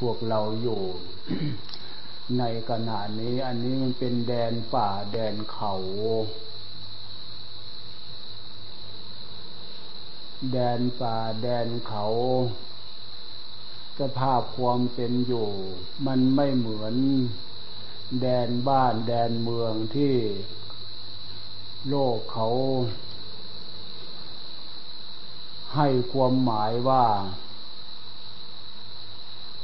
พวกเราอยู่ ในขณะนี้ อันนี้มันเป็นแดนป่าแดนเขา แดนป่าแดนเขา สภาพความเป็นอยู่ มันไม่เหมือนแดนบ้านแดนเมืองที่โลกเขา ให้ความหมายว่า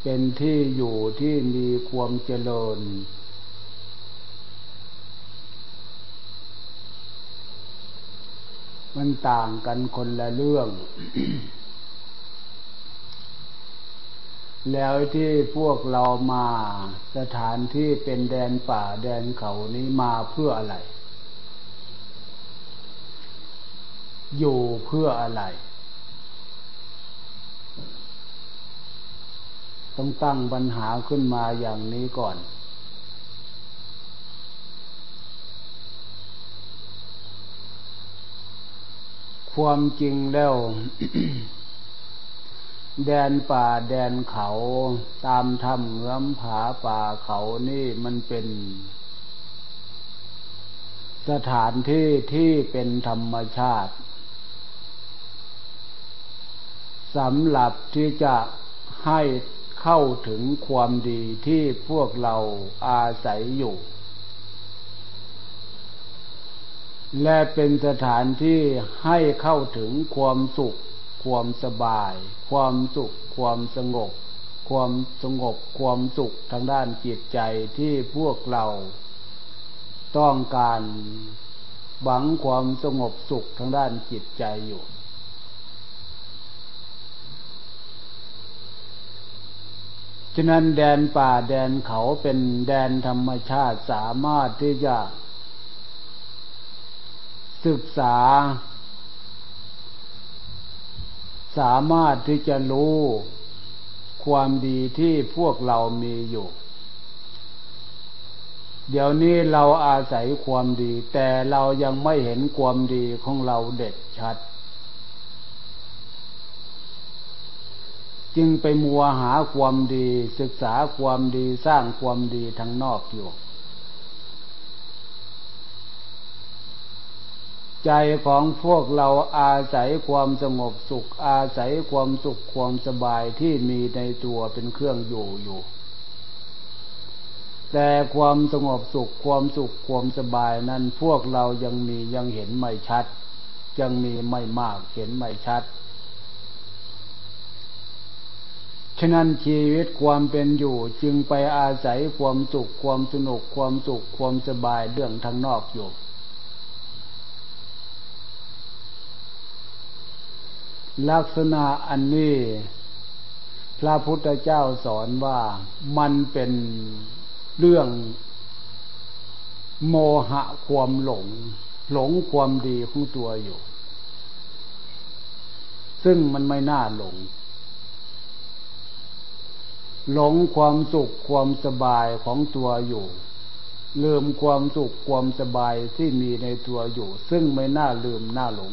เป็นที่อยู่ที่มีความเจริญ มันต่างกันคนละเรื่อง แล้วที่พวกเรามาสถานที่เป็นแดนป่าแดนเขานี้มาเพื่ออะไร อยู่เพื่ออะไร ต้องตั้งปัญหาขึ้นมาอย่างนี้ก่อน ความจริงแล้ว แดนป่าแดนเขาตามถ้ำเงื้อมผาป่าเขานี่มันเป็นสถานที่ที่เป็นธรรมชาติสำหรับที่จะให้ เข้าถึงความดีที่พวกเราอาศัยอยู่ และเป็นสถานที่ให้เข้าถึงความสุข ความสบาย ความสุข ความสงบ ความสงบ ความสุขทางด้านจิตใจที่พวกเราต้องการหวังความสงบสุขทางด้านจิตใจอยู่ะนั้นแดนป่าแดนเขาเป็นแดนธรรมชาติสามารถที่จะ ศึกษา สามารถที่จะรู้ความดีที่พวกเรามีอยู่ เดี๋ยวนี้เราอาศัยความดี แต่เรายังไม่เห็นความดีของเราเด็ดชัด จึงไปมัวหาความดี ศึกษาความดีสร้างความดีทางนอกอยู่ ใจของพวกเราอาศัยความสงบสุข อาศัยความสุขความสบายที่มีในตัวเป็นเครื่องอยู่อยู่แต่ความสงบสุขความสุขความสบายนั้นพวกเรายังมียังเห็นไม่ชัด ยังมีไม่มากเห็นไม่ชัด ฉะนั้นชีวิตความเป็นอยู่จึงไปอาศัยความสุขความสนุกความสุขความสบายเรื่องทางนอกอยู่ ลักษณะอันนี้ พระพุทธเจ้าสอนว่ามันเป็นเรื่องโมหะความหลง หลงความดีของตัวอยู่ ซึ่งมันไม่น่าหลง หลงความสุขความสบายของตัวอยู่ ลืมความสุขความสบายที่มีในตัวอยู่ ซึ่งไม่น่าลืมน่าหลง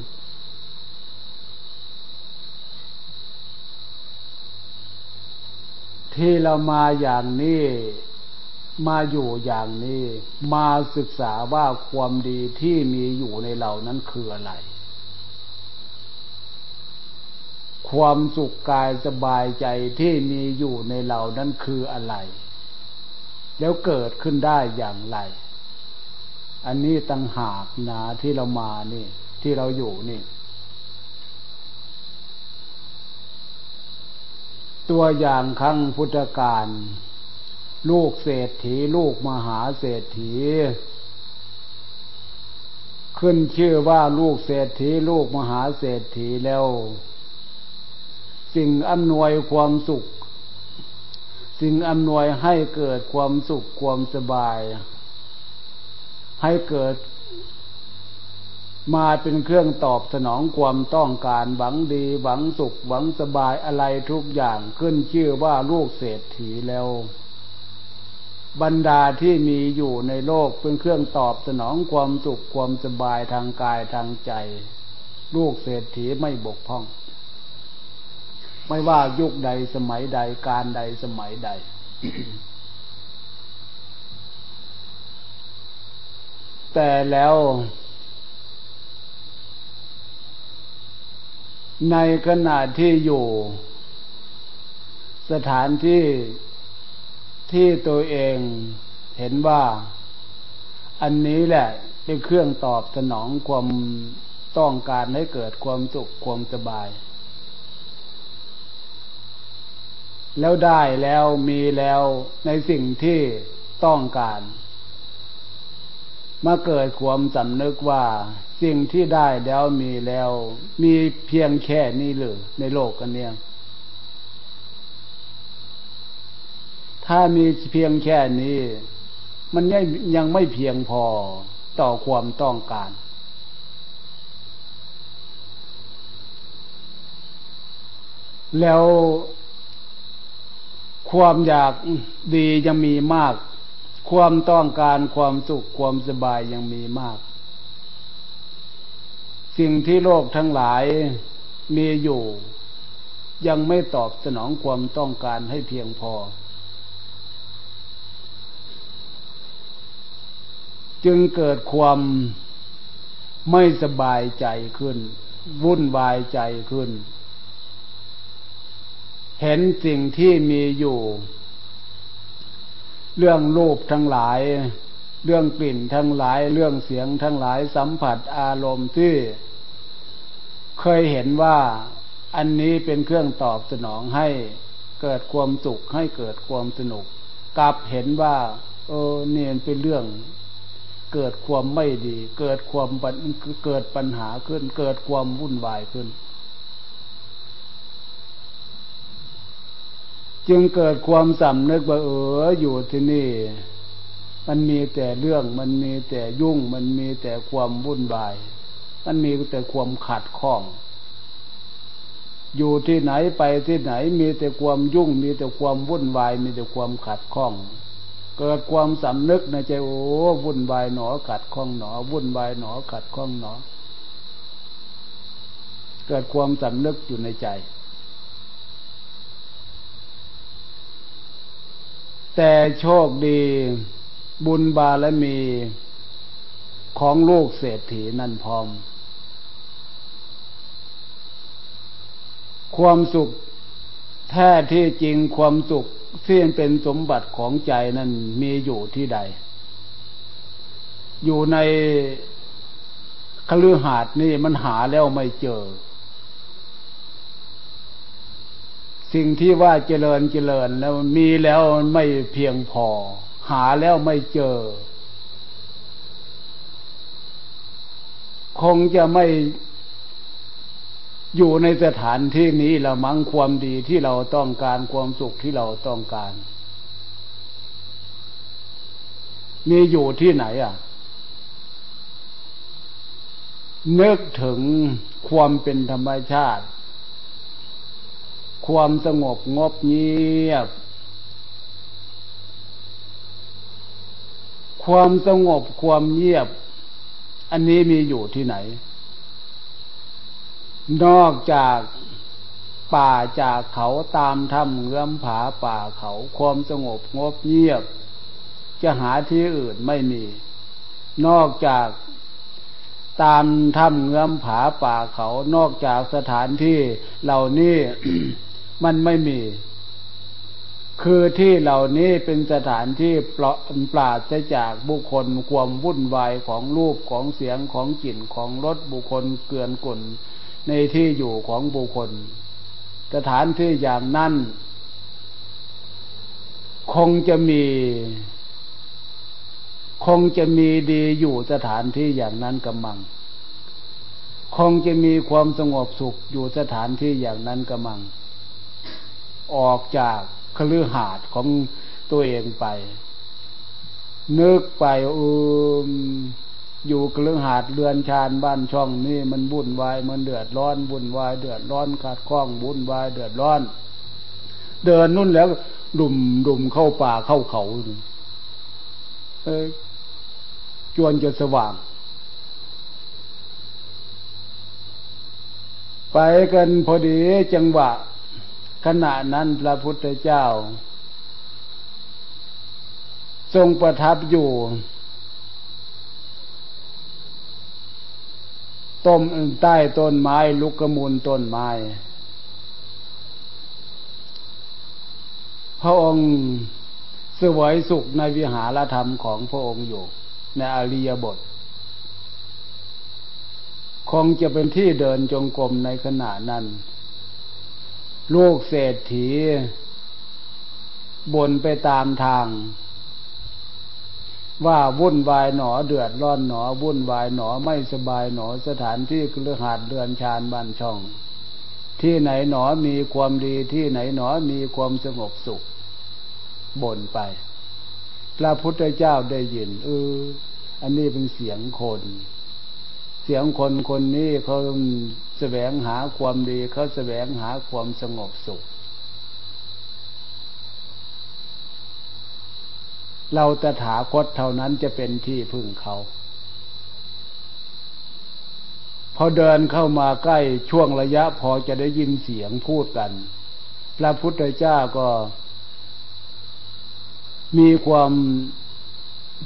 ที่เรามาอย่างนี้มาอยู่อย่างนี้ มาศึกษาว่าความดีที่มีอยู่ในเรานั้นคืออะไร ความสุขกายสบายใจที่มีอยู่ในเรานั้นคืออะไร แล้วเกิดขึ้นได้อย่างไร อันนี้ตั้งหากนาที่เรามานี่ ที่เราอยู่นี่ ตัวอย่างครั้งพุทธกาลลูกเศรษฐีลูกมหาเศรษฐี ขึ้นชื่อว่าลูกเศรษฐีลูกมหาเศรษฐีแล้ว สิ่งอำนวยความสุข สิ่งอำนวยให้เกิดความสุขความสบาย ให้เกิดมาเป็นเครื่องตอบสนองความต้องการหวังดีหวังสุขหวังสบายอะไรทุกอย่างขึ้นชื่อว่าลูกเศรษฐีแล้ว บรรดาที่มีอยู่ในโลกเป็นเครื่องตอบสนองความสุขความสบายทางกายทางใจ ลูกเศรษฐีไม่บกพร่อง ไม่ว่ายุคใดสมัยใดการใดสมัยใด แต่แล้ว ในขณะที่อยู่ สถานที่ที่ตัวเองเห็นว่า อันนี้แหละเป็นเครื่องตอบสนองความต้องการให้เกิดความสุขความสบาย แล้วได้แล้วมีแล้วในสิ่งที่ต้องการ มาเกิดความสำนึกว่าสิ่งที่ได้แล้วมีแล้ว มีเพียงแค่นี้หรือในโลกกันเนี่ย ถ้ามีเพียงแค่นี้ มันยังไม่เพียงพอต่อความต้องการ แล้ว ความอยากดียังมีมาก ความต้องการความสุขความสบายยังมีมาก สิ่งที่โลกทั้งหลายมีอยู่ ยังไม่ตอบสนองความต้องการให้เพียงพอ จึงเกิดความไม่สบายใจขึ้น วุ่นวายใจขึ้น เห็นสิ่งที่มีอยู่ เรื่องรูปทั้งหลาย เรื่องกลิ่นทั้งหลาย เรื่องเสียงทั้งหลายสัมผัสอารมณ์ที่ เคยเห็นว่าอันนี้เป็นเครื่องตอบสนองให้เกิดความสุขให้เกิดความสนุกกลับเห็นว่า เออเนี่ยเป็นเรื่อง เกิดความไม่ดี เกิดความเกิดปัญหาขึ้น เกิดความวุ่นวายขึ้น จึงเกิดความสำนึกว่าเอออยู่ที่นี่ มันมีแต่เรื่องมันมีแต่ยุ่ง มันมีแต่ความวุ่นวาย มันมีแต่ความขัดข้อง อยู่ที่ไหนไปที่ไหนมีแต่ความยุ่ง มีแต่ความวุ่นวาย มีแต่ความขัดข้อง เกิดความสำนึกในใจโอ้วุ่นวายหนอขัดข้องหนอ วุ่นวายหนอขัดข้องหนอ เกิดความสำนึกอยู่ในใจ แต่โชคดีบุญบารมีของลูกเศรษฐีนั่นพร้อม ความสุขแท้ที่จริงความสุขที่เป็นสมบัติของใจนั้นมีอยู่ที่ใด อยู่ในคลือหาดนี่มันหาแล้วไม่เจอ สิ่งที่ว่าเจริญเจริญแล้วมีแล้วไม่เพียงพอ หาแล้วไม่เจอ คงจะไม่อยู่ในสถานที่นี้ละมั้งความดีที่เราต้องการความสุขที่เราต้องการ มีอยู่ที่ไหนอะ นึกถึงความเป็นธรรมชาติ ความสงบงบเงียบ ความสงบความเงียบ อันนี้มีอยู่ที่ไหน นอกจากป่าจากเขาตามถ้ำเงื้อมผาป่าเขาความสงบงบเงียบ จะหาที่อื่นไม่มี นอกจากตามถ้ำเงื้อมผาป่าเขานอกจากสถานที่เหล่านี้ มันไม่มี คือที่เหล่านี้เป็นสถานที่ปลอปราศจากบุคคลความวุ่นวายของรูปของเสียงของกลิ่นของรสบุคคลเกลื่อนกล่นในที่อยู่ของบุคคล สถานที่อย่างนั้นคงจะมี คงจะมีดีอยู่สถานที่อย่างนั้นกำมัง คงจะมีความสงบสุขอยู่สถานที่อย่างนั้นกำมัง ออกจากคลือหาดของตัวเองไป นึกไปอืมอยู่กลือหาดเรือนชานบ้านช่องนี่มันบุ่นวายมันเดือดร้อนบุ่นวายเดือดร้อนขาดข้องบุ่นวายเดือดร้อน เดินนุ่นแล้วดุมดุมเข้าป่าเข้าเขาเอจวนจะสว่าง ไปกันพอดีจังหวะ ขณะนั้นพระพุทธเจ้า ทรงประทับอยู่ต้มใต้ต้นไม้ลุกกระมูลต้นไม้ พระองค์สวยสุขในวิหารธรรมของพระองค์อยู่ ในอริยบท คงจะเป็นที่เดินจงกรมในขณะนั้น ลูกเศรษฐีบนไปตามทาง ว่าวุ่นวายหนอเดือดร้อนหนอ วุ่นวายหนอไม่สบายหนอสถานที่คือหาดเรือนชานบ้านช่อง ที่ไหนหนอมีความดีที่ไหนหนอมีความสงบสุขบ่นไป พระพุทธเจ้าได้ยินเอออันนี้เป็นเสียงคน เสียงคนคนนี้เขา แสวงหาความดีเขาแสวงหาความสงบสุข เราตถาคตเท่านั้นจะเป็นที่พึ่งเขาพอเดินเข้ามาใกล้ช่วงระยะพอจะได้ยินเสียงพูดกัน พระพุทธเจ้าก็ มีความ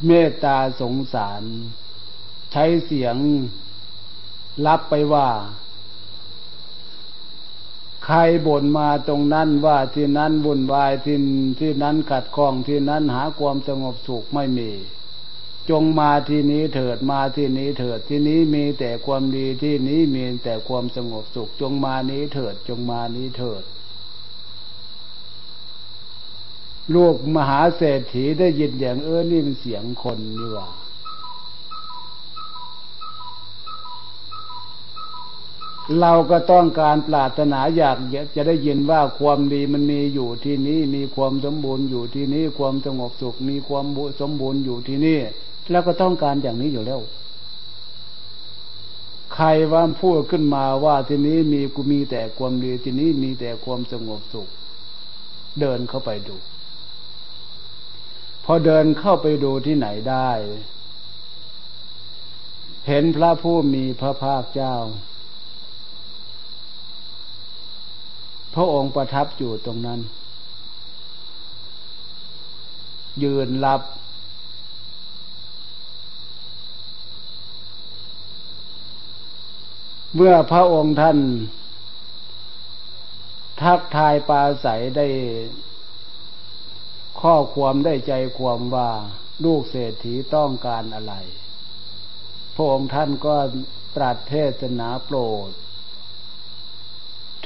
เมตตาสงสาร ใช้เสียงรับไปว่า ใครบ่นมาตรงนั้นว่าที่นั้นวุ่นวายที่ที่นั้นขัดข้องที่นั้นหาความสงบสุขไม่มี จงมาที่นี้เถิดมาที่นี้เถิดที่นี้มีแต่ความดีที่นี้มีแต่ความสงบสุข จงมานี้เถิด จงมานี้เถิด ลูกมหาเศรษฐีได้ยินอย่างเออนี่เป็นเสียงคนนี่ว่า เราก็ต้องการปรารถนาอยากจะได้ยินว่าความดีมันมีอยู่ที่นี้ มีความสมบูรณ์อยู่ที่นี้ ความสงบสุข มีความสมบูรณ์อยู่ที่นี่ แล้วก็ต้องการอย่างนี้อยู่แล้ว ใครว่าพูดขึ้นมาว่าที่นี้มีกูมีแต่ความดีที่นี้มีแต่ความสงบสุข เดินเข้าไปดู พอเดินเข้าไปดูที่ไหนได้ เห็นพระผู้มีพระภาคเจ้า พระองค์ประทับอยู่ตรงนั้น ยืนรับ เมื่อพระองค์ท่าน ทักทายปาใสได้ ข้อความได้ใจความว่าลูกเศรษฐีต้องการอะไร พระองค์ท่านก็ตรัสเทศนาโปรด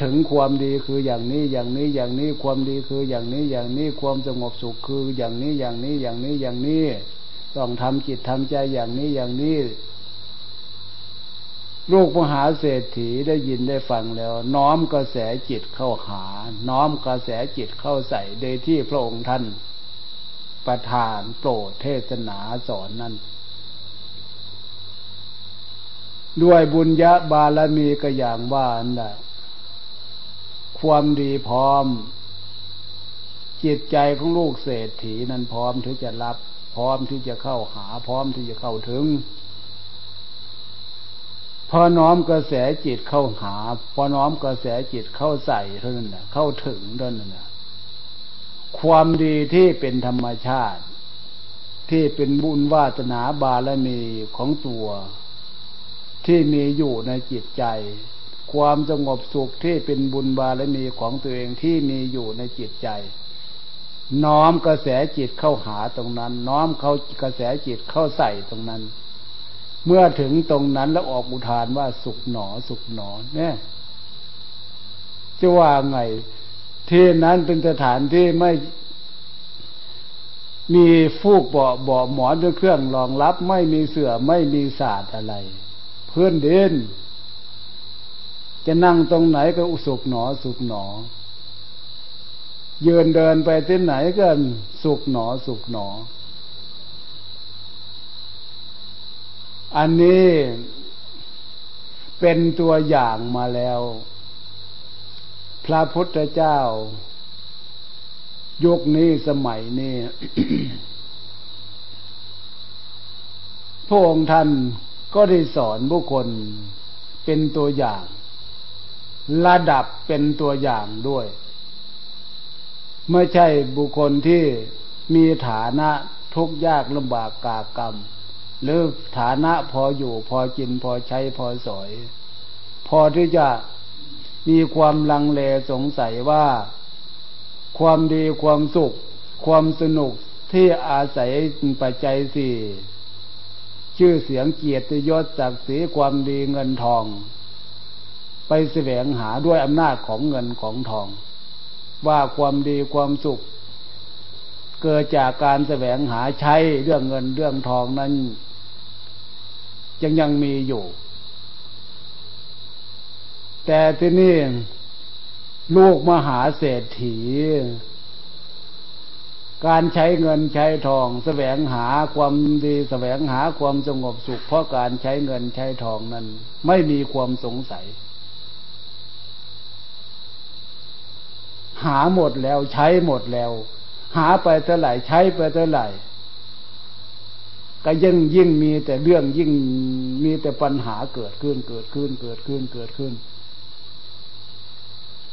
ถึงความดีคืออย่างนี้อย่างนี้อย่างนี้ความดีคืออย่างนี้อย่างนี้ความสงบสุขคืออย่างนี้อย่างนี้อย่างนี้อย่างนี้ ต้องทำจิตทำใจอย่างนี้อย่างนี้ลูกมหาเศรษฐีได้ยินได้ฟังแล้ว น้อมกระแสจิตเข้าหา น้อมกระแสจิตเข้าใส่โดยที่พระองค์ท่าน ประทานโปรดเทศนาสอนนั้นด้วยบุญญาบารมีก็อย่างว่าน่ะ ความดีพร้อม จิตใจของลูกเศรษฐีนั้นพร้อมที่จะรับ พร้อมที่จะเข้าหา พร้อมที่จะเข้าถึง พอน้อมกระแสจิตเข้าหา พอน้อมกระแสจิตเข้าใส่เท่านั้นนะเข้าถึงเท่านั้นนะความดีที่เป็นธรรมชาติ ที่เป็นบุญวาสนาบารมีของตัว ที่มีอยู่ในจิตใจ ความสงบสุขที่เป็นบุญบารมีของตัวเองที่มีอยู่ในจิตใจ น้อมกระแสจิตเข้าหาตรงนั้น น้อมเข้ากระแสจิตเข้าใส่ตรงนั้น เมื่อถึงตรงนั้นแล้วออกอุทานว่าสุขหนอสุขหนอเนี่ยจะว่าไงที่นั้นเป็นสถานที่ไม่มีฟูกเบาเบาหมอนด้วยเครื่องรองรับ ไม่มีเสื่อไม่มีศาสตร์อะไร เพื่อนเด่น จะนั่งตรงไหนก็อุสุกหนอ สุกหนอ ยืนเดินไปที่ไหนก็สุกหนอ สุกหนอ อันนี้เป็นตัวอย่างมาแล้ว พระพุทธเจ้า ยุคนี้สมัยนี้พระองค์ท่านก็ได้สอนบุคคลเป็นตัวอย่าง ระดับเป็นตัวอย่างด้วย ไม่ใช่บุคคลที่มีฐานะทุกยากลำบากกากรรม หรือฐานะพออยู่พอกินพอใช้พอสอย พอที่จะมีความลังเลสงสัยว่า ความดีความสุข ความสนุกที่อาศัยปัจจัยสี่ชื่อเสียงเกียรติยศศักดิ์ศรีความดีเงินทอง ไปแสวงหาด้วยอำนาจของเงินของทอง ว่าความดีความสุข เกิดจากการแสวงหาใช้เรื่องเงินเรื่องทองนั้นยังยังมีอยู่ แต่ที่นี่ลูกมหาเศรษฐี การใช้เงินใช้ทองแสวงหาความดีแสวงหาความสงบสุข เพราะการใช้เงินใช้ทองนั้น ไม่มีความสงสัย หาหมดแล้วใช้หมดแล้ว หาไปเท่าไหร่ใช้ไปเท่าไหร่ก็ยิ่งยิ่งมีแต่เรื่องยิ่งมีแต่ปัญหาเกิดขึ้นเกิดขึ้นเกิดขึ้นเกิดขึ้น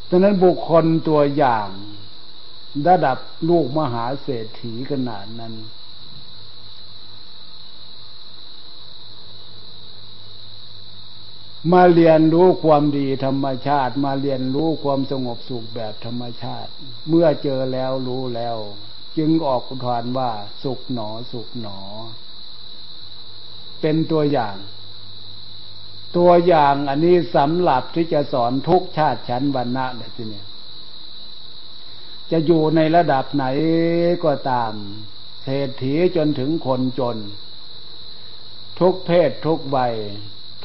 ดังนั้นบุคคลตัวอย่างระดับลูกมหาเศรษฐีขนาดนั้น มาเรียนรู้ความดีธรรมชาติ มาเรียนรู้ความสงบสุขแบบธรรมชาติ เมื่อเจอแล้วรู้แล้ว จึงออกอุทานว่าสุขหนอสุขหนอ เป็นตัวอย่าง ตัวอย่างอันนี้สำหรับที่จะสอนทุกชาติชั้นวรรณะเลยทีนี้จะอยู่ในระดับไหนก็ตาม เศรษฐีจนถึงคนจน ทุกเพศทุกวัย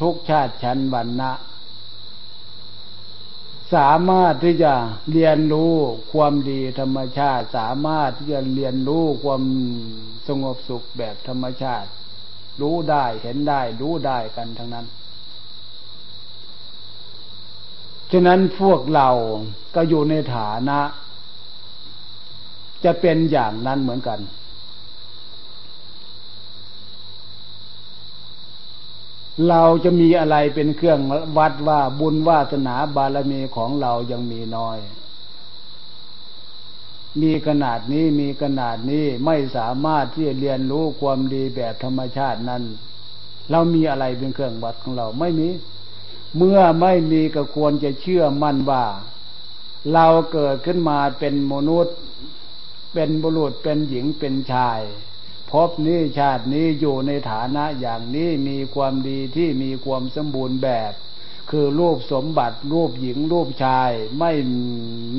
ทุกชาติชั้นวรรณะ สามารถที่จะเรียนรู้ความดีธรรมชาติ สามารถที่จะเรียนรู้ความสงบสุขแบบธรรมชาติ รู้ได้เห็นได้ รู้ได้กันทั้งนั้นฉะนั้นพวกเราก็อยู่ในฐานะ จะเป็นอย่างนั้นเหมือนกัน เราจะมีอะไรเป็นเครื่องวัดว่าบุญวาสนาบารมีของเรายังมีน้อย มีขนาดนี้มีขนาดนี้ไม่สามารถที่จะเรียนรู้ความดีแบบธรรมชาตินั้น เรามีอะไรเป็นเครื่องวัดของเราไม่มี เมื่อไม่มีก็ควรจะเชื่อมั่นว่า เราเกิดขึ้นมาเป็นมนุษย์ เป็นบุรุษเป็นหญิงเป็นชาย พบนี้ชาตินี้อยู่ในฐานะอย่างนี้มีความดีที่มีความสมบูรณ์แบบ คือรูปสมบัติรูปหญิงรูปชายไม่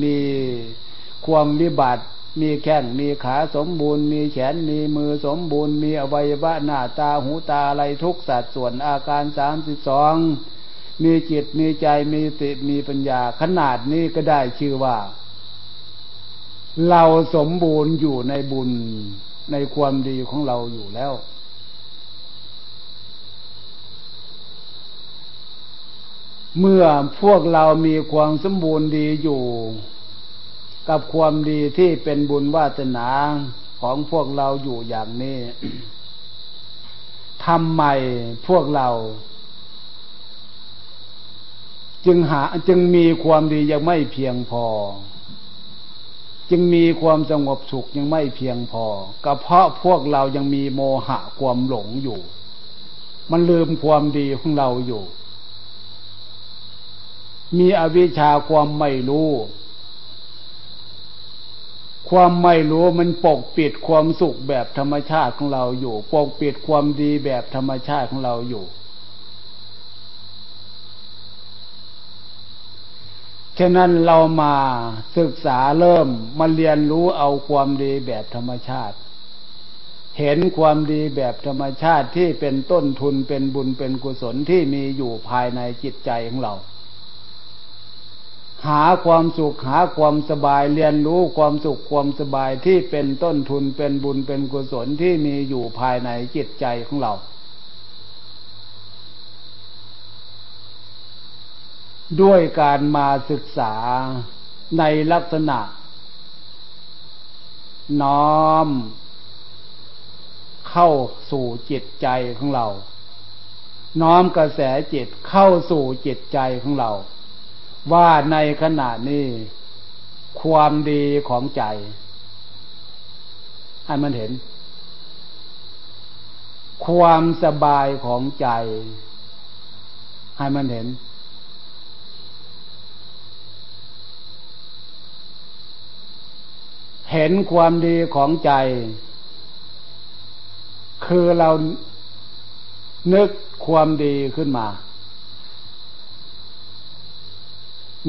มีความวิบัติ มีแข้งมีขาสมบูรณ์ มีแขนมีมือสมบูรณ์ มีอวัยวะหน้าตาหูตาอะไรทุกสัดส่วนอาการสามสิบสองมีจิตมีใจมีสติมีปัญญาขนาดนี้ก็ได้ชื่อว่า เราสมบูรณ์อยู่ในบุญ ในความดีของเราอยู่แล้ว เมื่อพวกเรามีความสมบูรณ์ดีอยู่ กับความดีที่เป็นบุญวาสนาของพวกเราอยู่อย่างนี้ทำไมพวกเรา จึงหาจึงมีความดียังไม่เพียงพอ จึงมีความสงบสุขยังไม่เพียงพอ ก็เพราะพวกเรายังมีโมหะความหลงอยู่ มันลืมความดีของเราอยู่ มีอวิชชาความไม่รู้ ความไม่รู้มันปกปิดความสุขแบบธรรมชาติของเราอยู่ ปกปิดความดีแบบธรรมชาติของเราอยู่ ฉะนั้นเรามาศึกษาเริ่มมาเรียนรู้เอาความดีแบบธรรมชาติ เห็นความดีแบบธรรมชาติที่เป็นต้นทุนเป็นบุญเป็นกุศลที่มีอยู่ภายในจิตใจของเรา หาความสุขหาความสบายเรียนรู้ความสุขความสบายที่เป็นต้นทุนเป็นบุญเป็นกุศลที่มีอยู่ภายในจิตใจของเรา ด้วยการมาศึกษาในลักษณะ น้อม เข้าสู่จิตใจของเรา น้อมกระแสจิตเข้าสู่จิตใจของเรา ว่าในขณะนี้ความดีของใจให้มันเห็น ความสบายของใจให้มันเห็น เห็นความดีของใจ คือเรานึกความดีขึ้นมา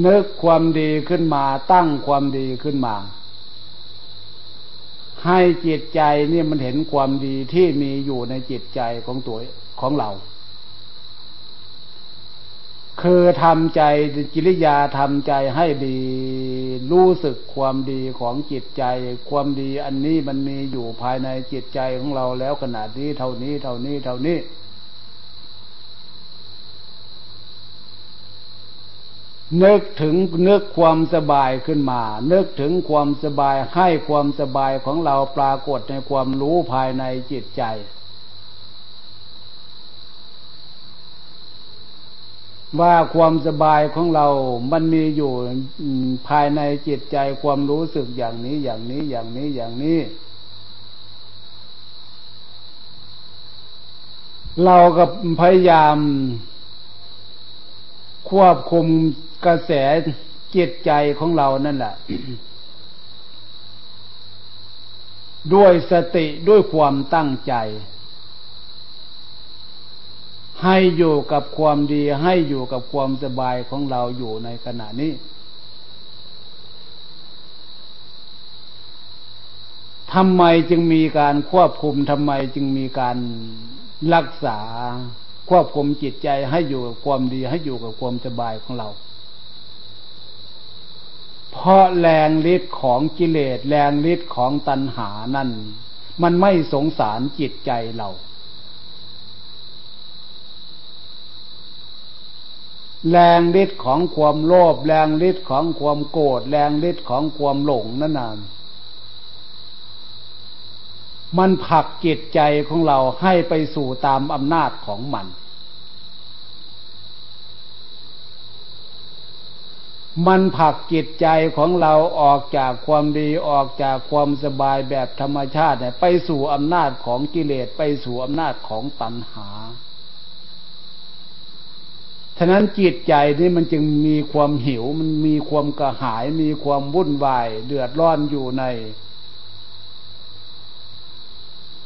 นึกความดีขึ้นมา ตั้งความดีขึ้นมา ให้จิตใจนี่มันเห็นความดีที่มีอยู่ในจิตใจของตัวของเรา คือทำใจจิริยาทำใจให้ดี รู้สึกความดีของจิตใจ ความดีอันนี้มันมีอยู่ภายในจิตใจของเราแล้วขนาดนี้เท่านี้เท่านี้เท่านี้นึกถึงนึกความสบายขึ้นมา นึกถึงความสบายให้ความสบายของเราปรากฏในความรู้ภายในจิตใจ ว่าความสบายของเรา มันมีอยู่ภายในจิตใจความรู้สึกอย่างนี้อย่างนี้อย่างนี้อย่างนี้ เราก็พยายาม ควบคุมกระแสจิตใจของเรานั่นแหละ ด้วยสติด้วยความตั้งใจ ให้อยู่กับความดีให้อยู่กับความสบายของเราอยู่ในขณะนี้ ทำไมจึงมีการควบคุมทำไมจึงมีการรักษาควบคุมจิตใจให้อยู่กับความดีให้อยู่กับความสบายของเรา เพราะแรงฤทธิ์ของกิเลสแรงฤทธิ์ของตัณหานั่น มันไม่สงสารจิตใจเรา แรงฤทธิ์ของความโลภแรงฤทธิ์ของความโกรธแรงฤทธิ์ของความหลงนั่นน่ะมันผลักจิตใจของเราให้ไปสู่ตามอำนาจของมัน มันผลักจิตใจของเราออกจากความดีออกจากความสบายแบบธรรมชาติเนี่ยไปสู่อำนาจของกิเลสไปสู่อำนาจของตัณหา ฉะนั้นจิตใจนี่มันจึงมีความหิว มันมีความกระหาย มีความวุ่นวาย เดือดร้อนอยู่ใน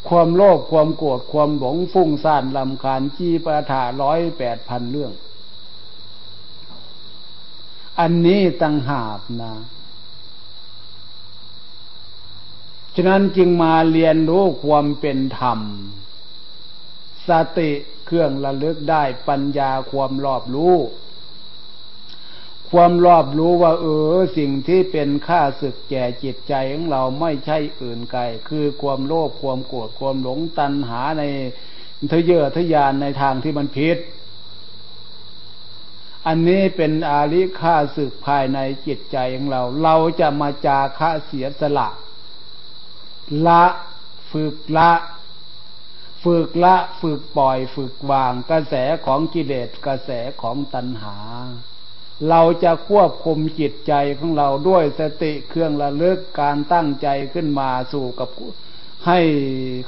ความโลภความโกรธความหลงฟุ้งซ่านลำคาญจีประถาร้อยแปดพันเรื่อง อันนี้ตั้งหากนะฉะนั้นจึงมาเรียนรู้ความเป็นธรรม สติ เครื่องระลึกได้ปัญญาความรอบรู้ ความรอบรู้ว่า เออ สิ่งที่เป็นค่าศึกแก่จิตใจของเราไม่ใช่อื่นไกลคือความโลภความโกรธความหลงตัณหาในทะเยอทะยานในทางที่มันผิดอันนี้เป็นอาริค่าศึกภายในจิตใจของเรา เราจะมาจาคะเสียสละ ละฝึกละ ฝึกละฝึกปล่อยฝึกวางกระแสของกิเลสกระแสของตัณหา เราจะควบคุมจิตใจของเราด้วยสติเครื่องระลึกการตั้งใจขึ้นมาสู่กับให้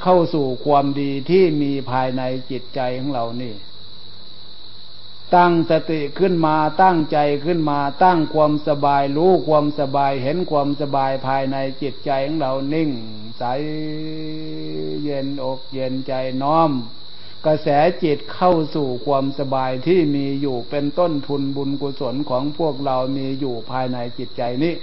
เข้าสู่ความดีที่มีภายในจิตใจของเรานี่ ตั้งสติขึ้นมาตั้งใจขึ้นมา ตั้งความสบาย รู้ความสบาย เห็นความสบายภายในจิตใจของเรานิ่ง ใสเย็นอกเย็นใจน้อม กระแสจิตเข้าสู่ความสบายที่มีอยู่เป็นต้นทุนบุญกุศลของพวกเรามีอยู่ภายในจิตใจนี้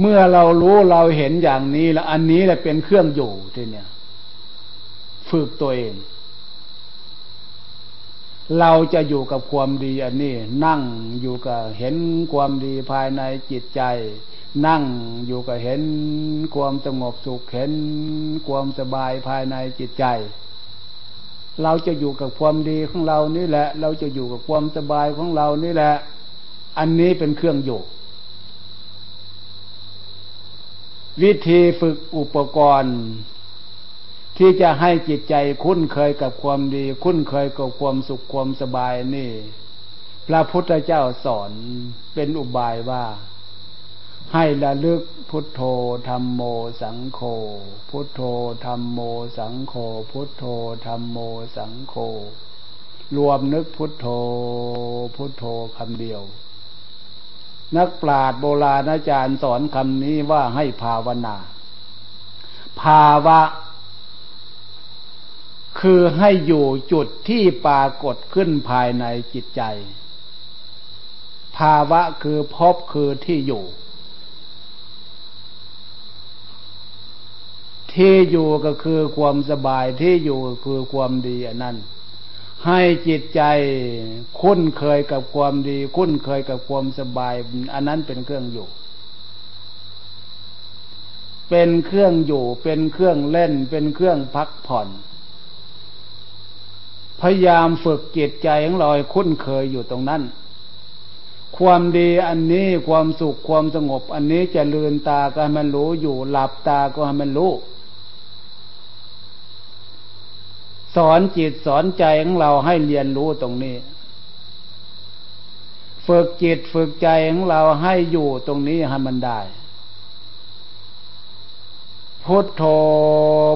เมื่อเรารู้เราเห็นอย่างนี้แล้วอันนี้แหละเป็นเครื่องอยู่ที่เนี่ย ฝึกตัวเอง เราจะอยู่กับความดีอันนี้ นั่งอยู่กับเห็นความดีภายในจิตใจ นั่งอยู่กับเห็นความสงบสุข เห็นความสบายภายในจิตใจ เราจะอยู่กับความดีของเรานี่แหละ เราจะอยู่กับความสบายของเรานี่แหละ อันนี้เป็นเครื่องอยู่วิธีฝึกอุปกรณ์ ที่จะให้จิตใจคุ้นเคยกับความดี คุ้นเคยกับความสุขความสบายนี่ พระพุทธเจ้าสอนเป็นอุบายว่า ให้ระลึกพุทโธธรรมโมสังโฆพุทโธธรรมโมสังโฆพุทโธธรรมโมสังโฆรวมนึกพุทโธพุทโธคำเดียว นักปราชญ์โบราณอาจารย์สอนคำนี้ว่าให้ภาวนา ภาวะ คือให้อยู่จุดที่ปรากฏขึ้นภายในจิตใจ ภาวะคือพบคือที่อยู่ ที่อยู่ก็คือความสบายที่อยู่คือความดีอันนั้นให้จิตใจคุ้นเคยกับความดี คุ้นเคยกับความสบาย อันนั้นเป็นเครื่องอยู่ เป็นเครื่องอยู่ เป็นเครื่องเล่น เป็นเครื่องพักผ่อน พยายามฝึกจิตใจของเราคุ้นเคยอยู่ตรงนั้น ความดีอันนี้ความสุขความสงบ อันนี้จะลืนตาก็ให้มันรู้อยู่ หลับตาก็ให้มันรู้ สอนจิตสอนใจของเราให้เรียนรู้ตรงนี้ ฝึกจิตฝึกใจของเราให้อยู่ตรงนี้ให้มันได้ พุทโธ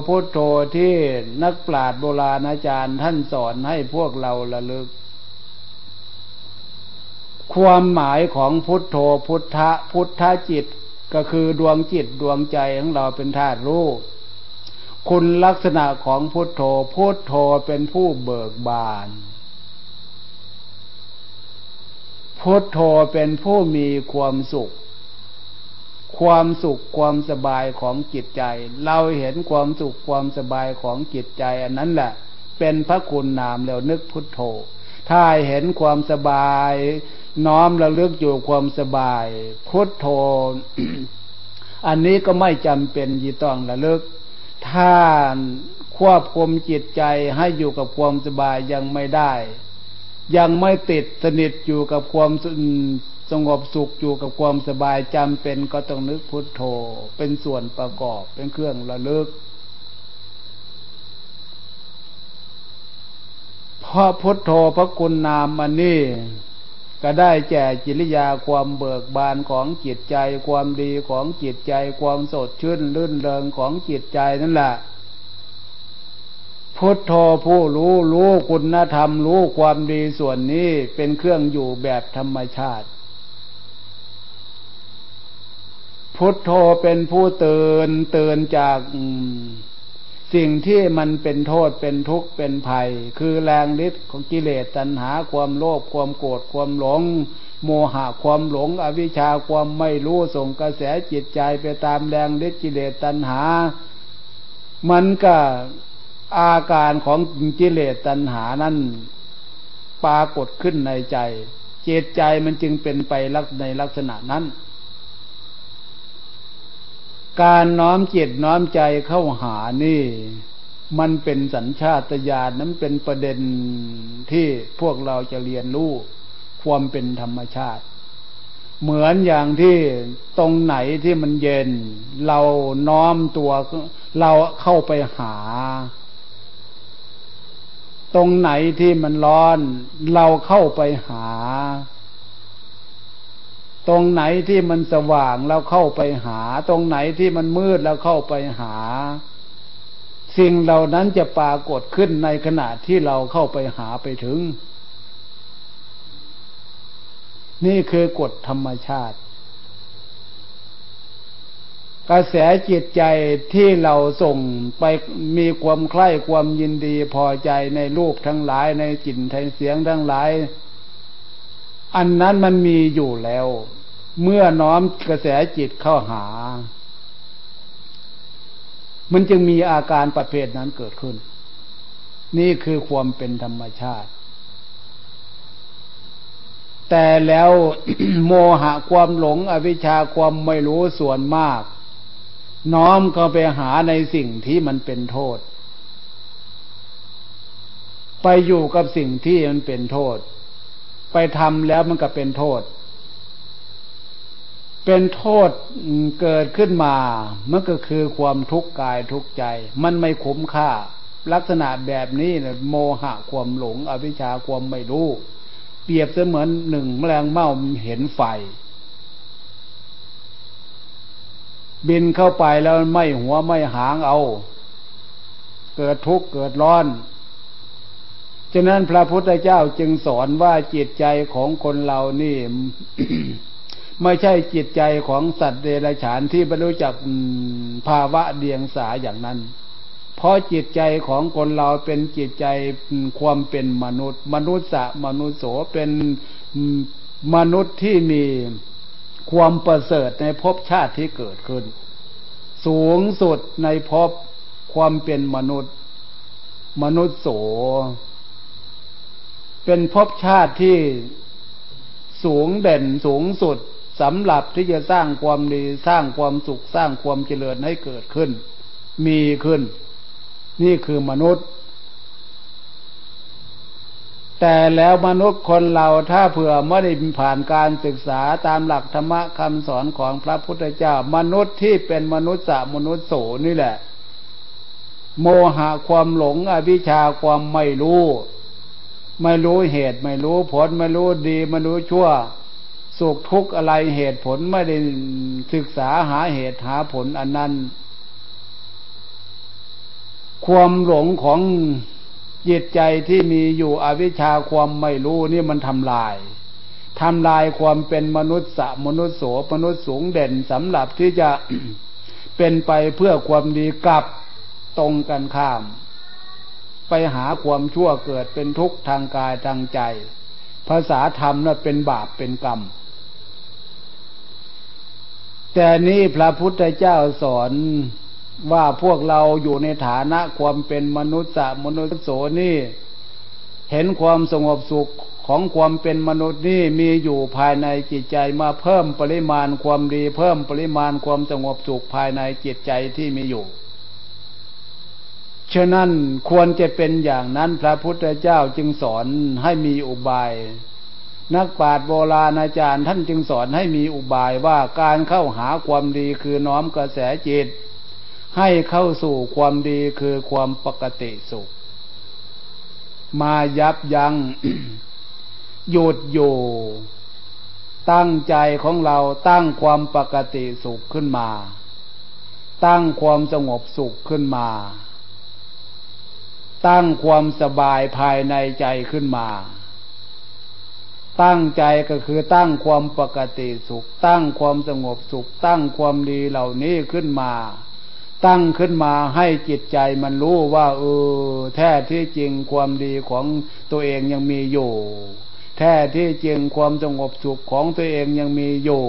พุทโธที่นักปราชญ์โบราณอาจารย์ท่านสอนให้พวกเราระลึก ความหมายของพุทโธพุทธะพุทธจิตก็คือดวงจิตดวงใจของเราเป็นธาตุรู้คุณลักษณะของพุทโธพุทโธเป็นผู้เบิกบานพุทโธเป็นผู้มีความสุข ความสุขความสบายของจิตใจ เราเห็นความสุขความสบายของจิตใจ อันนั้นแหละ เป็นพระคุณนามแล้วนึกพุทโธ ถ้าเห็นความสบาย น้อมระลึกอยู่ความสบาย พุทโธ อันนี้ก็ไม่จำเป็นยี่ต้องระลึก ถ้าควบคุมจิตใจให้อยู่กับความสบายยังไม่ได้ ยังไม่ติดสนิทอยู่กับความสงบสุขอยู่กับความสบายจำเป็นก็ต้องนึกพุทโธ เป็นส่วนประกอบเป็นเครื่องระลึกเพราะพุทโธพระคุณนามมันนี่ก็ได้แจกจิริยาความเบิกบานของจิตใจ ความดีของจิตใจ ความสดชื่นลื่นเริงของจิตใจนั่นแหละ พุทโธผู้รู้รู้คุณธรรม รู้ความดีส่วนนี้เป็นเครื่องอยู่แบบธรรมชาติ พุทโธเป็นผู้เตือนเตือนจากสิ่งที่มันเป็นโทษเป็นทุกข์เป็นภัย คือแรงฤทธิ์ของกิเลสตัณหาความโลภความโกรธความหลง โมหะความหลง อวิชชาความไม่รู้ส่งกระแสจิตใจไปตามแรงฤทธิ์กิเลสตัณหา มันก็ อาการของกิเลสตัณหานั้นปรากฏขึ้นในใจ เจตใจมันจึงเป็นไปในลักษณะนั้น การน้อมจิตน้อมใจเข้าหานี่ มันเป็นสัญชาตญาณนั้นเป็นประเด็นที่พวกเราจะเรียนรู้ความเป็นธรรมชาติ เหมือนอย่างที่ตรงไหนที่มันเย็น เราน้อมตัวเราเข้าไปหา ตรงไหนที่มันร้อน เราเข้าไปหา ตรงไหนที่มันสว่างเราเข้าไปหา ตรงไหนที่มันมืดเราเข้าไปหา สิ่งเหล่านั้นจะปรากฏขึ้นในขณะที่เราเข้าไปหาไปถึง นี่คือกฎธรรมชาติ กระแสจิตใจที่เราส่งไปมีความใคร่ความยินดีพอใจในรูปทั้งหลายในกลิ่นในเสียงทั้งหลาย อันนั้นมันมีอยู่แล้ว เมื่อน้อมกระแสจิตเข้าหา มันจึงมีอาการประเภทนั้นเกิดขึ้น นี่คือความเป็นธรรมชาติ แต่แล้วโมหะความหลงอวิชชาความไม่รู้ส่วนมาก น้อมก็ไปหาในสิ่งที่มันเป็นโทษ ไปอยู่กับสิ่งที่มันเป็นโทษ ไปทำแล้วมันก็เป็นโทษ เป็นโทษเกิดขึ้นมามันก็คือความทุกข์กายทุกข์ใจ มันไม่คุ้มค่า ลักษณะแบบนี้เนี่ยโมหะความหลง อวิชชาความไม่รู้ เปรียบเสมือนหนึ่งแมลงเม่าเห็นไฟ บินเข้าไปแล้วไม่หัวไม่หางเอา เกิดทุกข์เกิดร้อน ฉะนั้นพระพุทธเจ้าจึงสอนว่าจิตใจของคนเรานี่ ไม่ใช่จิตใจของสัตว์เดรัจฉานที่ไม่รู้จักภาวะเดียงสาอย่างนั้น เพราะจิตใจของคนเราเป็นจิตใจความเป็นมนุษย์ มนุษย์สะมนุษย์โสเป็นมนุษย์ที่มี ความประเสริฐในภพชาติที่เกิดขึ้น สูงสุดในภพความเป็นมนุษย์ มนุษย์โส เป็นภพชาติที่สูงเด่นสูงสุดสำหรับที่จะสร้างความดีสร้างความสุขสร้างความเจริญให้เกิดขึ้น มีขึ้น นี่คือมนุษย์ แต่แล้วมนุษย์คนเราถ้าเผื่อไม่ได้ผ่านการศึกษาตามหลักธรรมะคำสอนของพระพุทธเจ้า มนุษย์ที่เป็นมนุษย์สมนุษย์โสนี่แหละ โมหะความหลงอวิชชาความไม่รู้ ไม่รู้เหตุไม่รู้ผลไม่รู้ดีไม่รู้ชั่วสุขทุกข์อะไรเหตุผลไม่ได้ศึกษาหาเหตุหาผลอันนั้น ความหลงของ จิตใจที่มีอยู่อวิชชาความไม่รู้นี่มันทำลายทำลายความเป็นมนุษย์สมนุษย์โสมนุษย์สูงเด่นสำหรับที่จะเป็นไปเพื่อความดีกับตรงกันข้าม ไปหาความชั่วเกิดเป็นทุกข์ทางกายทางใจ ภาษาธรรมน่ะเป็นบาปเป็นกรรม แต่นี้พระพุทธเจ้าสอน ว่าพวกเราอยู่ในฐานะความเป็นมนุษย์มนุษย์โสนี่ เห็นความสงบสุขของความเป็นมนุษย์นี่มีอยู่ภายในจิตใจมาเพิ่มปริมาณความดีเพิ่มปริมาณความสงบสุขภายในจิตใจที่มีอยู่ฉะนั้นควรจะเป็นอย่างนั้นพระพุทธเจ้าจึงสอนให้มีอุบาย นักปราชญ์โบราณอาจารย์ท่านจึงสอนให้มีอุบายว่าการเข้าหาความดีคือน้อมกระแสจิต ให้เข้าสู่ความดีคือความปกติสุข มายับยัง้งหยุดอยู่ตั้งใจของเราตั้งความปกติสุขขึ้นมา ตั้งความสงบสุขขึ้นมา ตั้งความสบายภายในใจขึ้นมา ตั้งใจก็คือตั้งความปกติสุข ตั้งความสงบสุข ตั้งความดีเหล่านี้ขึ้นมา ตั้งขึ้นมาให้จิตใจมันรู้ว่าเออแท้ที่จริงความดีของตัวเองยังมีอยู่ แท้ที่จริงความสงบสุขของตัวเองยังมีอยู่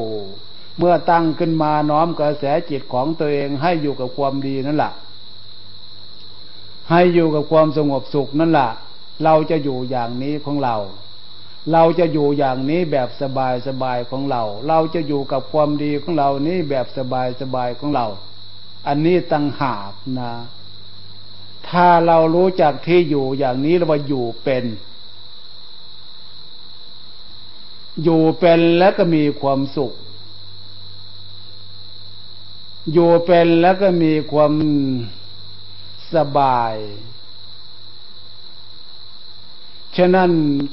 เมื่อตั้งขึ้นมาน้อมกระแสจิตของตัวเองให้อยู่กับความดีนั่นแหละให้อยู่กับความสงบสุขนั่นแหละเราจะอยู่อย่างนี้ของเรา เราจะอยู่อย่างนี้แบบสบายสบายของเรา เราจะอยู่กับความดีของเรานี้แบบสบายสบายของเรา อันนี้ตั้งหากนะ ถ้าเรารู้จักที่อยู่อย่างนี้เราว่าอยู่เป็น อยู่เป็นแล้วก็มีความสุข อยู่เป็นแล้วก็มีความสบายฉะนั้น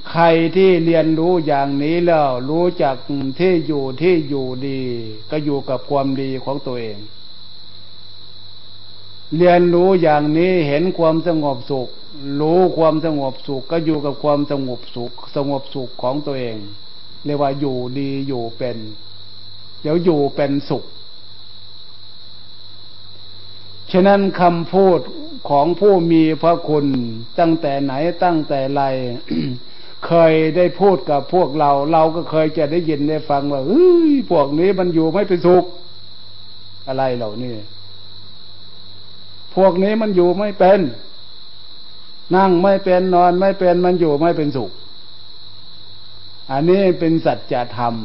ใครที่เรียนรู้อย่างนี้แล้วรู้จักที่อยู่ที่อยู่ดี ก็อยู่กับความดีของตัวเอง เรียนรู้อย่างนี้เห็นความสงบสุข รู้ความสงบสุขก็อยู่กับความสงบสุข สงบสุขของตัวเอง เรียกว่าอยู่ดีอยู่เป็น เดี๋ยวอยู่เป็นสุข ฉะนั้นคำพูดของผู้มีพระคุณตั้งแต่ไหนตั้งแต่ไรเคยได้พูดกับพวกเรา เราก็เคยจะได้ยินได้ฟังว่าเฮ้ยพวกนี้มันอยู่ไม่เป็นสุข อะไรเหล่านี้ พวกนี้มันอยู่ไม่เป็น นั่งไม่เป็นนอนไม่เป็นมันอยู่ไม่เป็นสุข อันนี้เป็นสัจธรรม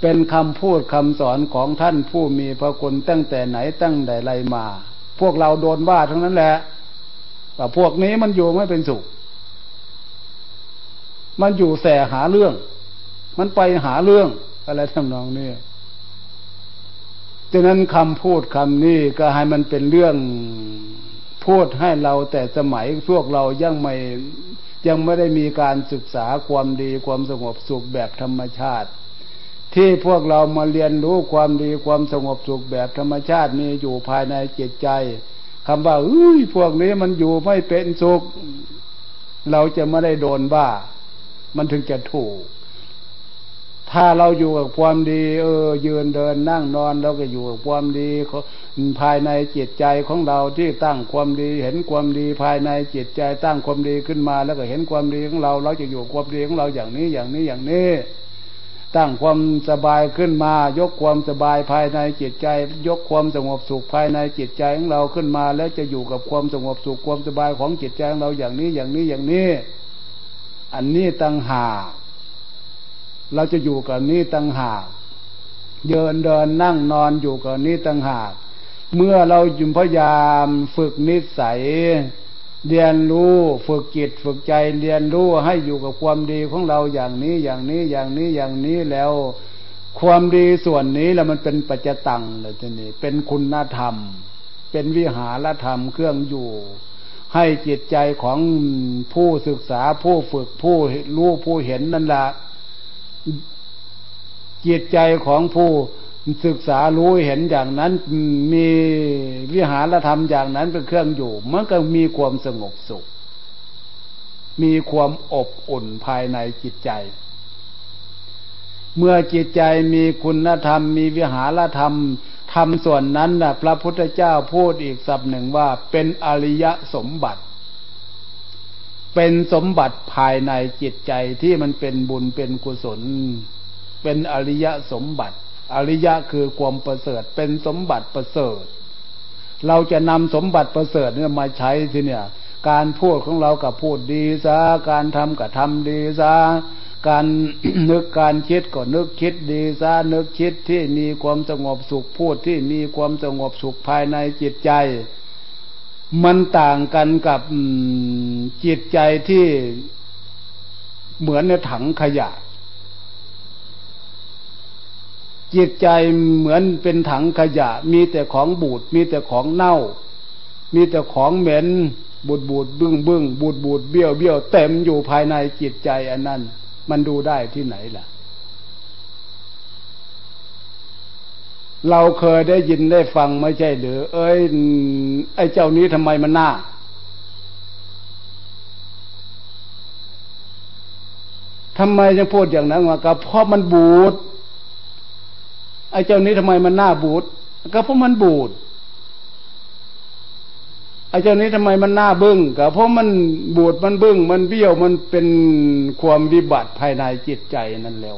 เป็นคำพูดคำสอนของท่านผู้มีพระคุณตั้งแต่ไหนตั้งแต่ไรมา พวกเราโดนว่าทั้งนั้นแหละแต่พวกนี้มันอยู่ไม่เป็นสุข มันอยู่แสหาเรื่อง มันไปหาเรื่องอะไรทำนองนี้ ฉะนั้นคำพูดคำนี้ก็ให้มันเป็นเรื่องพูดให้เราแต่สมัยพวกเรายังไม่ยังไม่ได้มีการศึกษาความดีความสงบสุขแบบธรรมชาติ ที่พวกเรามาเรียนรู้ความดีความสงบสุขแบบธรรมชาติมีอยู่ภายในจิตใจคำว่าเอ้ยพวกนี้มันอยู่ไม่เป็นสุข เราจะไม่ได้โดนบ้า มันถึงจะถูก ถ้าเราอยู่กับความดี เออ ยืนเดินนั่งนอนเราก็อยู่กับความดีภายในจิตใจของเราที่ตั้งความดี เห็นความดีภายในจิตใจตั้งความดีขึ้นมา แล้วก็เห็นความดีของเรา เราจะอยู่ความดีของเราอย่างนี้อย่างนี้อย่างนี้ ตั้งความสบายขึ้นมา ยกความสบายภายในจิตใจ ยกความสงบสุขภายในจิตใจของเราขึ้นมา แล้วจะอยู่กับความสงบสุขความสบายของจิตใจของเราอย่างนี้อย่างนี้อย่างนี้ อันนี้ตั้งหาก เราจะอยู่กับนี้ตั้งหากเดินเดินนั่งนอนอยู่กับนี้ตั้งหากเมื่อเรายุพยายามฝึกนิสัย เรียนรู้ฝึกจิตฝึกใจเรียนรู้ให้อยู่กับความดีของเราอย่างนี้อย่างนี้อย่างนี้อย่างนี้แล้ว ความดีส่วนนี้แล้วมันเป็นปัจจตังเลยทีนี้เป็นคุณธรรม เป็นวิหารธรรมเครื่องอยู่ ให้จิตใจของผู้ศึกษาผู้ฝึกผู้รู้ผู้เห็นนั่นแหละ จิตใจของผู้ศึกษารู้เห็นอย่างนั้นมีวิหารธรรมอย่างนั้นเป็นเครื่องอยู่ มันก็มีความสงบสุข มีความอบอุ่นภายในจิตใจ เมื่อจิตใจมีคุณธรรม มีวิหารธรรมธรรมส่วนนั้นนะพระพุทธเจ้าพูดอีกสับหนึ่งว่าเป็นอริยสมบัติ เป็นสมบัติภายในจิตใจที่มันเป็นบุญเป็นกุศล เป็นอริยสมบัติ อริยะคือความประเสริฐ เป็นสมบัติประเสริฐ เราจะนำสมบัติประเสริฐเนี่ยมาใช้ทีเนี่ย การพูดของเรากับพูดดีซะการทำกับทำดีซะการนึกการคิดก็นึกคิดดีซะนึกคิดที่มีความสงบสุขพูดที่มีความสงบสุขภายในจิตใจ มันต่างกันกับจิตใจที่เหมือนในถังขยะ จิตใจเหมือนเป็นถังขยะ มีแต่ของบูดมีแต่ของเน่า มีแต่ของเหม็นบูดบูดบึ้งบึ้งบูดบูดเบี้ยวเบี้ยวเต็มอยู่ภายในจิตใจอันนั้น มันดูได้ที่ไหนล่ะ เราเคยได้ยินได้ฟังไม่ใช่หรือ เอ้ย ไอ้เจ้านี้ทำไมมันหน้าทำไมยังพูดอย่างนั้นวะก็เพราะมันบูด ไอ้เจ้านี้ทำไมมันหน้าบูดก็เพราะมันบูดไอ้เจ้านี้ทำไมมันหน้าบึ้งก็เพราะมันบูดมันบึ้งมันเบี้ยวมันเป็นความวิบัติภายในจิตใจนั่นแล้ว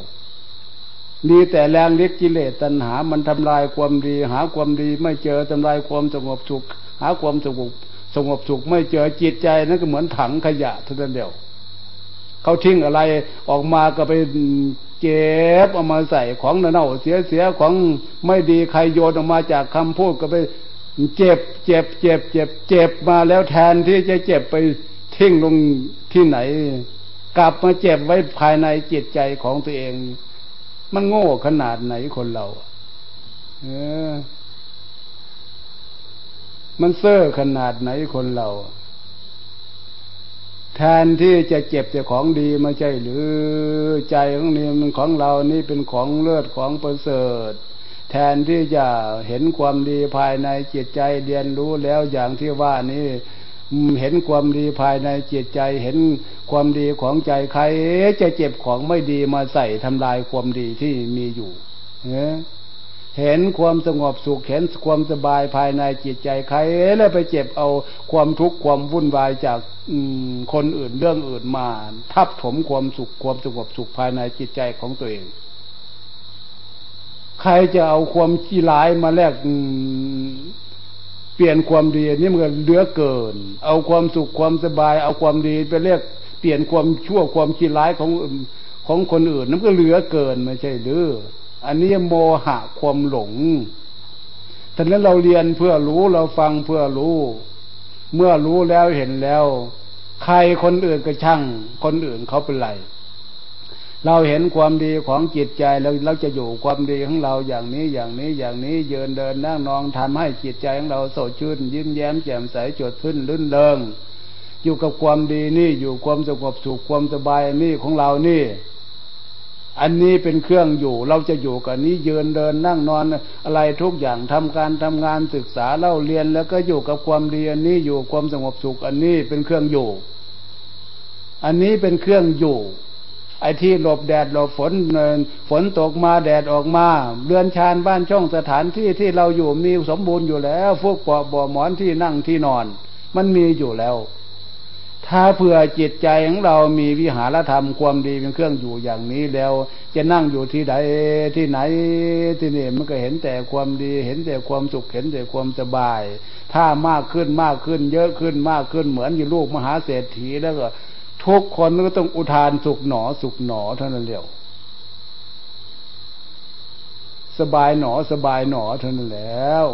มีแต่แรงเล็กกิเลสตัณหา มันทำลายความดี หาความดีไม่เจอทำลายความสงบสุข หาความสงบสงบสุขไม่เจอจิตใจนั่นก็เหมือนถังขยะทุกท่านเดียวเขาทิ้งอะไรออกมาก็ไป เจ็บเอามาใส่ของเน่าเสียเสียของไม่ดีใครโยนออกมาจากคำพูดก็ไปเจ็บเจ็บเจ็บ เจ็บ เจ็บมาแล้วแทนที่จะเจ็บไปทิ้งลงที่ไหน กลับมาเจ็บไว้ภายในจิตใจของตัวเอง มันโง่ขนาดไหนคนเรา เออ มันเซ่อขนาดไหนคนเรา แทนที่จะเจ็บแต่ของดีม่ใช่หรือใจของนี่มันของเรานี่เป็นของเลือดของประเสริฐ แทนที่จะเห็นความดีภายในจิตใจเรียนรู้แล้วอย่างที่ว่านี่เห็นความดีภายในจิตใจ เห็นความดีของใจใคร จะเจ็บของไม่ดีมาใส่ทำลายความดีที่มีอยู่เนี เห็นความสงบสุขเห็นความสบายภายในจิตใจใครแล้วไปเจ็บเอาความทุกข์ความวุ่นวายจากคนอื่นเรื่องอื่นมา ทับถมความสุขความสงบสุขภายในจิตใจของตัวเอง ใครจะเอาความขี้ร้ายมาแลกเปลี่ยนความดีนี่มันเหลือเกิน เอาความสุขความสบาย เอาความดีไปเรียกเปลี่ยนความชั่วความขี้ร้ายของของคนอื่นนั่นก็เหลือเกินไม่ใช่หรือ อันนี้โมหะความหลงท่านั้นเราเรียนเพื่อรู้เราฟังเพื่อรู้ เมื่อรู้แล้วเห็นแล้ว ใครคนอื่นก็ช่าง คนอื่นเขาเป็นไร เราเห็นความดีของจิตใจเราเราจะอยู่ความดีของเราอย่างนี้อย่างนี้อย่างนี้เยินเดินนั่งนองทำให้จิตใจของเราสดชื่น ยิ้มแย้มแจ่มใสจดขึ้นลื่นเริงอยู่กับความดีนี่อยู่ความสงบสุขความสบายนี่ของเรานี่ อันนี้เป็นเครื่องอยู่ เราจะอยู่กับนี้ยืนเดินนั่งนอนอะไรทุกอย่างทำการทำงานศึกษาเล่าเรียนแล้วก็อยู่กับความดีอันนี้อยู่ความสงบสุข อันนี้เป็นเครื่องอยู่ อันนี้เป็นเครื่องอยู่ ไอ้ที่หลบแดดหลบฝนฝนตกมาแดดออกมาเรือนชานบ้านช่องสถานที่ที่เราอยู่มีสมบูรณ์อยู่แล้วพวกปอบ่อหมอนที่นั่งที่นอน มันมีอยู่แล้ว ถ้าเผื่อจิตใจของเรามีวิหารธรรมความดีเป็นเครื่องอยู่อย่างนี้แล้ว จะนั่งอยู่ที่ใดที่ไหนที่นี่มันก็เห็นแต่ความดี เห็นแต่ความสุขเห็นแต่ความสบาย ถ้ามากขึ้นมากขึ้น เยอะขึ้นมากขึ้นเหมือนอยู่ลูกมหาเศรษฐีแล้วก็ทุกคนก็ต้องอุทานสุขหนอสุขหนอเท่านั้นเดียวสบายหนอสบายหนอเท่านั้นแล้ว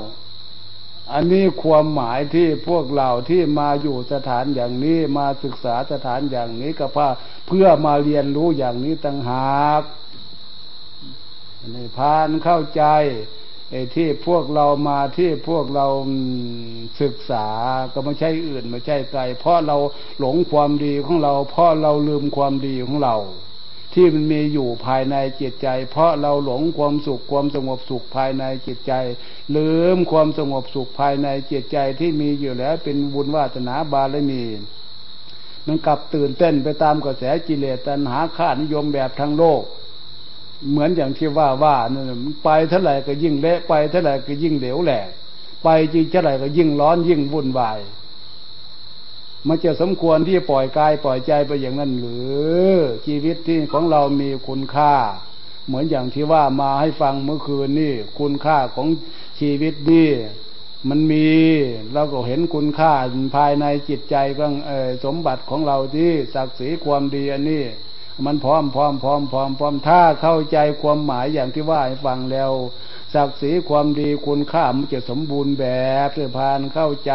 อันนี้ความหมายที่พวกเราที่มาอยู่สถานอย่างนี้มาศึกษาสถานอย่างนี้ก็เเพื่อมาเรียนรู้อย่างนี้ต่างหากในพานเข้าใจไอ้ที่พวกเรามาที่พวกเราศึกษาก็ไม่ใช่อื่นไม่ใช่ไกลเพราะเราหลงความดีของเราเพราะเราลืมความดีของเรา ที่มันมีอยู่ภายในจิตใจ เพราะเราหลงความสุขความสงบสุขภายในจิตใจ ลืมความสงบสุขภายในจิตใจที่มีอยู่แล้วเป็นบุญวาสนาบารมีมันกลับตื่นเต้นไปตามกระแสกิเลสตัณหาข้านิยมแบบทั้งโลก เหมือนอย่างที่ว่าว่านั่นไปเท่าไหร่ก็ยิ่งเละไปเท่าไหร่ก็ยิ่งเหลวแหลกไปจริงเท่าไหร่ก็ยิ่งร้อนยิ่งวุ่นวาย มันจะสมควรที่ปล่อยกายปล่อยใจไปอย่างนั้นหรือ ชีวิตที่ของเรามีคุณค่า เหมือนอย่างที่ว่ามาให้ฟังเมื่อคืนนี่คุณค่าของชีวิตนี่มันมีเราก็เห็นคุณค่าภายในจิตใจของสมบัติของเราที่ศักดิ์ศรีความดีอันนี้มันพร้อมพร้อมพร้อมพร้อมพร้อมถ้าเข้าใจความหมายอย่างที่ว่าให้ฟังแล้วศักดิ์ศรีความดีคุณค่ามันจะสมบูรณ์แบบเพื่อพานเข้าใจ